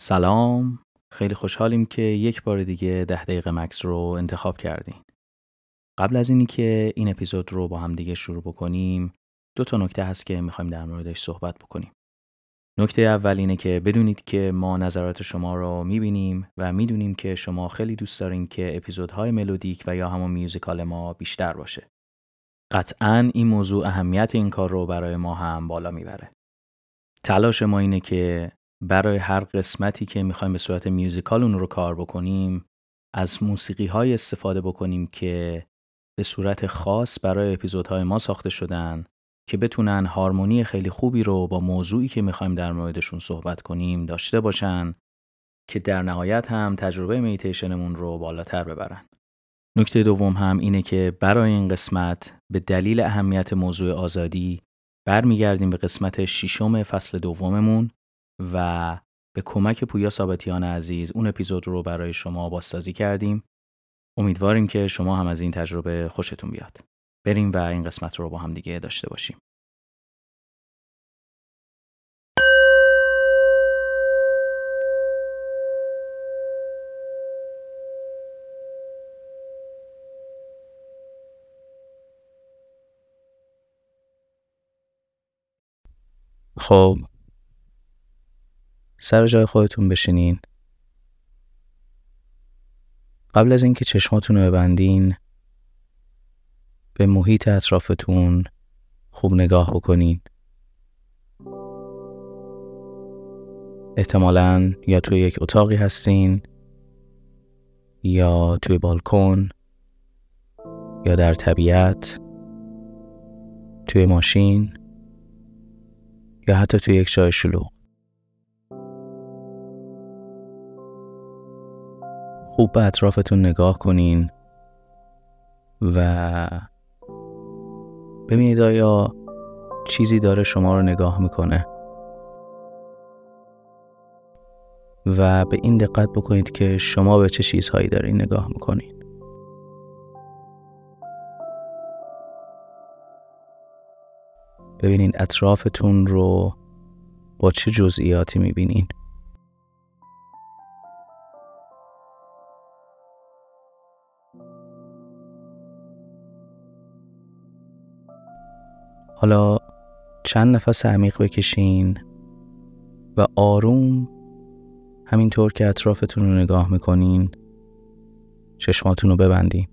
سلام. خیلی خوشحالیم که یک بار دیگه ده دقیقه مکس رو انتخاب کردین. قبل از اینی که این اپیزود رو با هم دیگه شروع بکنیم دو تا نکته هست که می‌خوایم در موردش صحبت بکنیم. نکته اول اینه که بدونید که ما نظرات شما رو می‌بینیم و می‌دونیم که شما خیلی دوست دارین که اپیزودهای ملودیک و یا همون میوزیکال ما بیشتر باشه. قطعا این موضوع اهمیت این کار رو برای ما هم بالا می‌بره. تلاش ما اینه که برای هر قسمتی که می‌خوایم به صورت میوزیکال اون رو کار بکنیم از موسیقی های استفاده بکنیم که به صورت خاص برای اپیزودهای ما ساخته شدن که بتونن هارمونی خیلی خوبی رو با موضوعی که می‌خوایم در موردشون صحبت کنیم داشته باشن که در نهایت هم تجربه میتیشنمون رو بالاتر ببرن. نکته دوم هم اینه که برای این قسمت به دلیل اهمیت موضوع آزادی برمیگردیم به قسمت ششم فصل دوممون و به کمک پویا ثابتیان عزیز اون اپیزود رو برای شما بازسازی کردیم. امیدواریم که شما هم از این تجربه خوشتون بیاد. بریم و این قسمت رو با هم دیگه داشته باشیم. خب سر جای خودتون بشینین. قبل از اینکه چشماتون رو ببندین به محیط اطرافتون خوب نگاه بکنین. احتمالا یا توی یک اتاقی هستین یا توی بالکن یا در طبیعت توی ماشین یا حتی توی یک جای شلوغ. خوب به اطرافتون نگاه کنین و ببینید آیا چیزی داره شما رو نگاه می‌کنه. و به این دقت بکنید که شما به چه چیزهایی دارین نگاه می‌کنید ببینید اطرافتون رو با چه جزئیاتی می‌بینین. حالا چند نفس عمیق بکشین و آروم همینطور که اطرافتون رو نگاه می‌کنین چشماتون رو ببندین.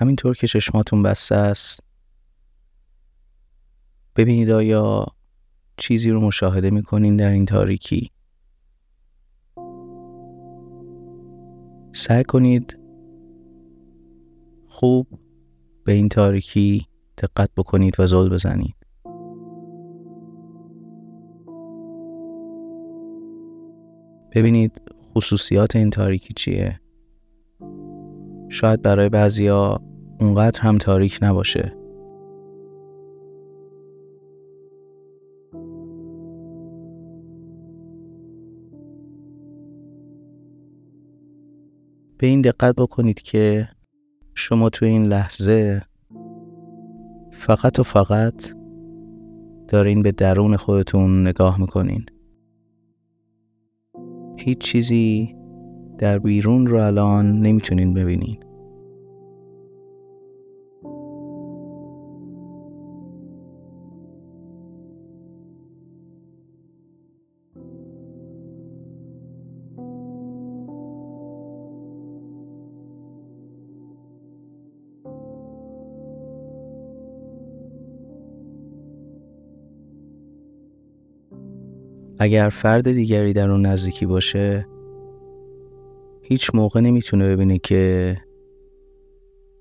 همینطور که چشماتون بسته است ببینید آیا چیزی رو مشاهده می‌کنین در این تاریکی. سعی کنید خوب به این تاریکی دقت بکنید و زل بزنید. ببینید خصوصیات این تاریکی چیه. شاید برای بعضیا اونقدر هم تاریک نباشه. به این دقت بکنید که شما توی این لحظه فقط و فقط دارین به درون خودتون نگاه می‌کنین. هیچ چیزی در بیرون رو الان نمی‌تونین ببینین. اگر فرد دیگری در اون نزدیکی باشه هیچ موقع نمی‌تونه ببینه که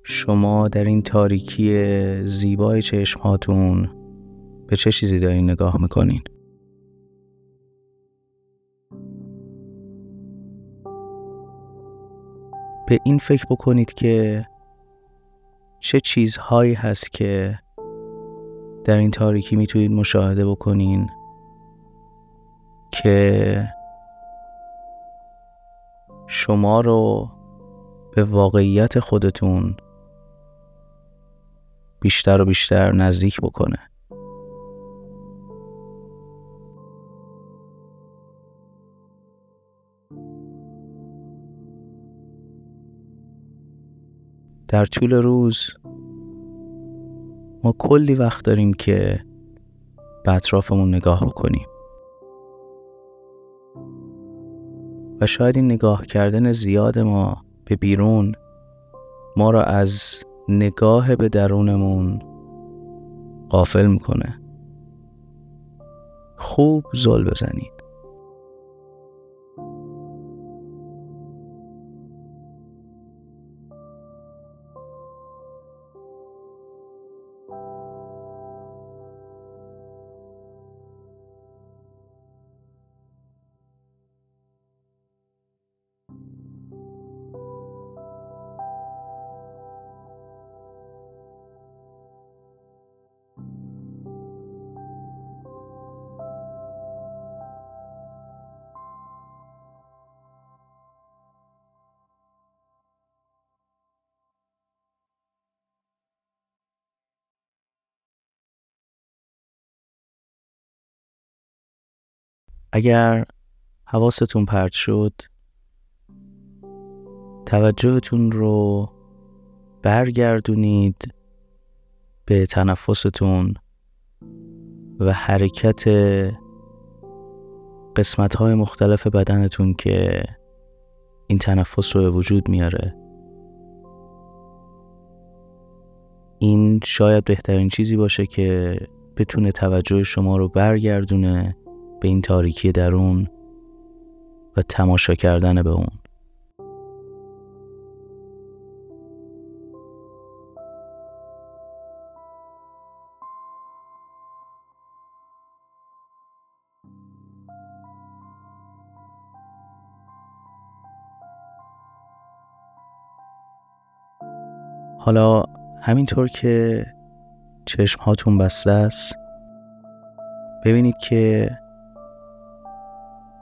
شما در این تاریکی زیبای چشمهاتون به چه چیزی دارین نگاه می‌کنین؟ به این فکر بکنید که چه چیزهایی هست که در این تاریکی می‌تونید مشاهده بکنین که شما رو به واقعیت خودتون بیشتر و بیشتر نزدیک بکنه. در طول روز ما کلی وقت داریم که به اطرافمون نگاه بکنیم. و شاید این نگاه کردن زیاد ما به بیرون ما را از نگاه به درونمون قافل می‌کنه. خوب زل بزنید اگر حواستون پرت شد توجهتون رو برگردونید به تنفستون و حرکت قسمت های مختلف بدنتون که این تنفس رو به وجود میاره. این شاید بهترین چیزی باشه که بتونه توجه شما رو برگردونه به این تاریکی درون و تماشا کردن به اون. حالا همینطور که چشم هاتون بسته است ببینید که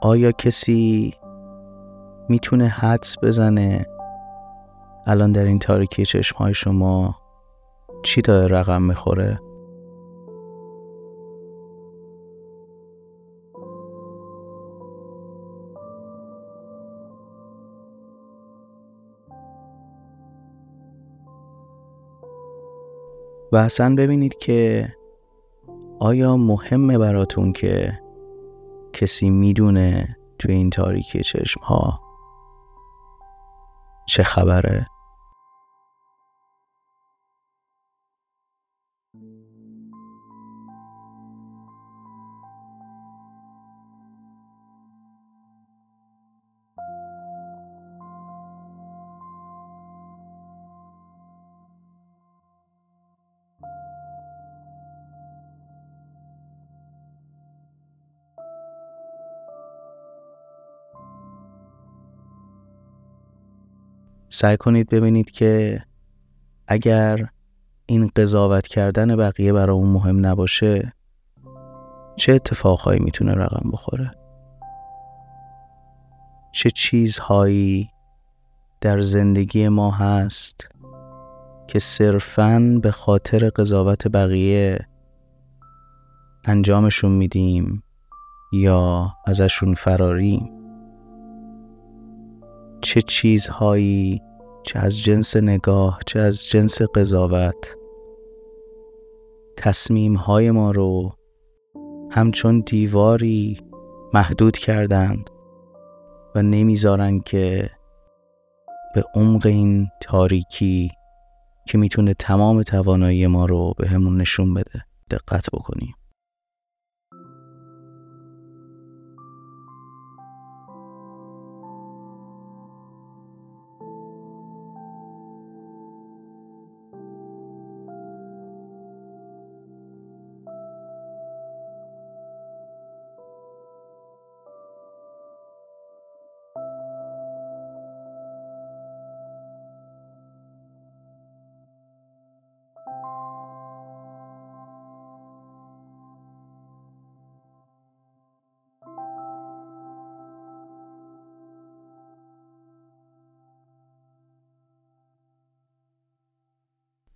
آیا کسی می‌تونه حدس بزنه الان در این تاریکی چشم های شما چی داره رقم می‌خوره؟ و اصلا ببینید که آیا مهمه براتون که کسی می‌دونه توی این تاریکی چشم ها چه خبره؟ سعی کنید ببینید که اگر این قضاوت کردن بقیه برای اون مهم نباشه چه اتفاقهایی می‌تونه رقم بخوره؟ چه چیزهایی در زندگی ما هست که صرفاً به خاطر قضاوت بقیه انجامشون میدیم یا ازشون فراریم؟ چه چیزهایی چه از جنس نگاه چه از جنس قضاوت. تصمیم های ما رو همچون دیواری محدود کردند و نمی‌ذارن که به عمق این تاریکی که می‌تونه تمام توانایی ما رو به همون نشون بده دقت بکنیم.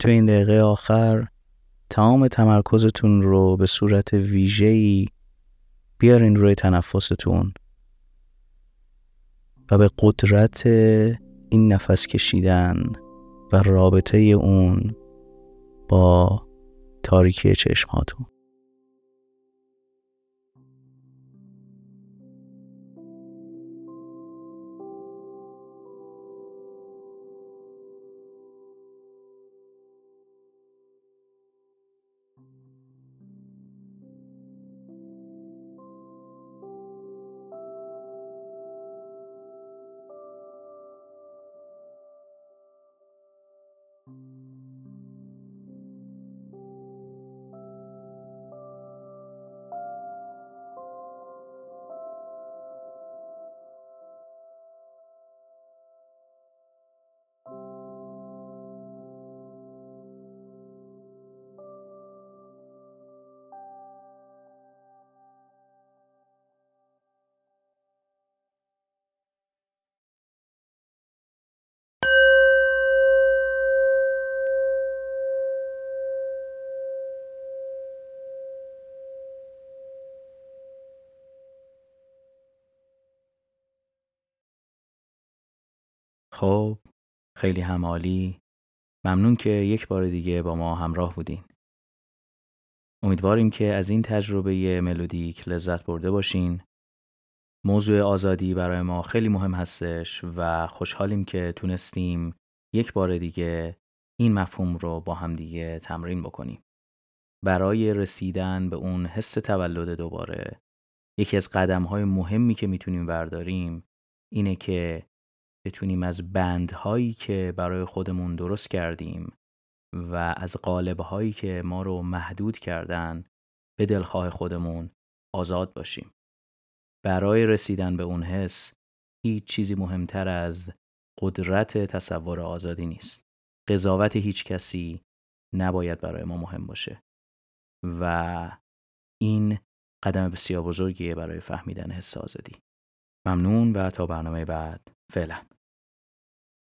تو این دقیقه آخر تمام تمرکزتون رو به صورت ویژه‌ای بیارین روی تنفستون و به قدرت این نفس کشیدن و رابطه اون با تاریکی چشماتون خب خیلی همالی ممنون که یک بار دیگه با ما همراه بودین. امیدواریم که از این تجربه ملودیک لذت برده باشین. موضوع آزادی برای ما خیلی مهم هستش و خوشحالیم که تونستیم یک بار دیگه این مفهوم رو با هم دیگه تمرین بکنیم. برای رسیدن به اون حس تولد دوباره یکی از قدم های مهمی که می‌تونیم برداریم اینه که بتونیم از بندهایی که برای خودمون درست کردیم و از قالبهایی که ما رو محدود کردن به دلخواه خودمون آزاد باشیم. برای رسیدن به اون حس هیچ چیزی مهمتر از قدرت تصور آزادی نیست. قضاوت هیچ کسی نباید برای ما مهم باشه و این قدم بسیار بزرگیه برای فهمیدن حس آزادی. ممنون و تا برنامه بعد فعلا.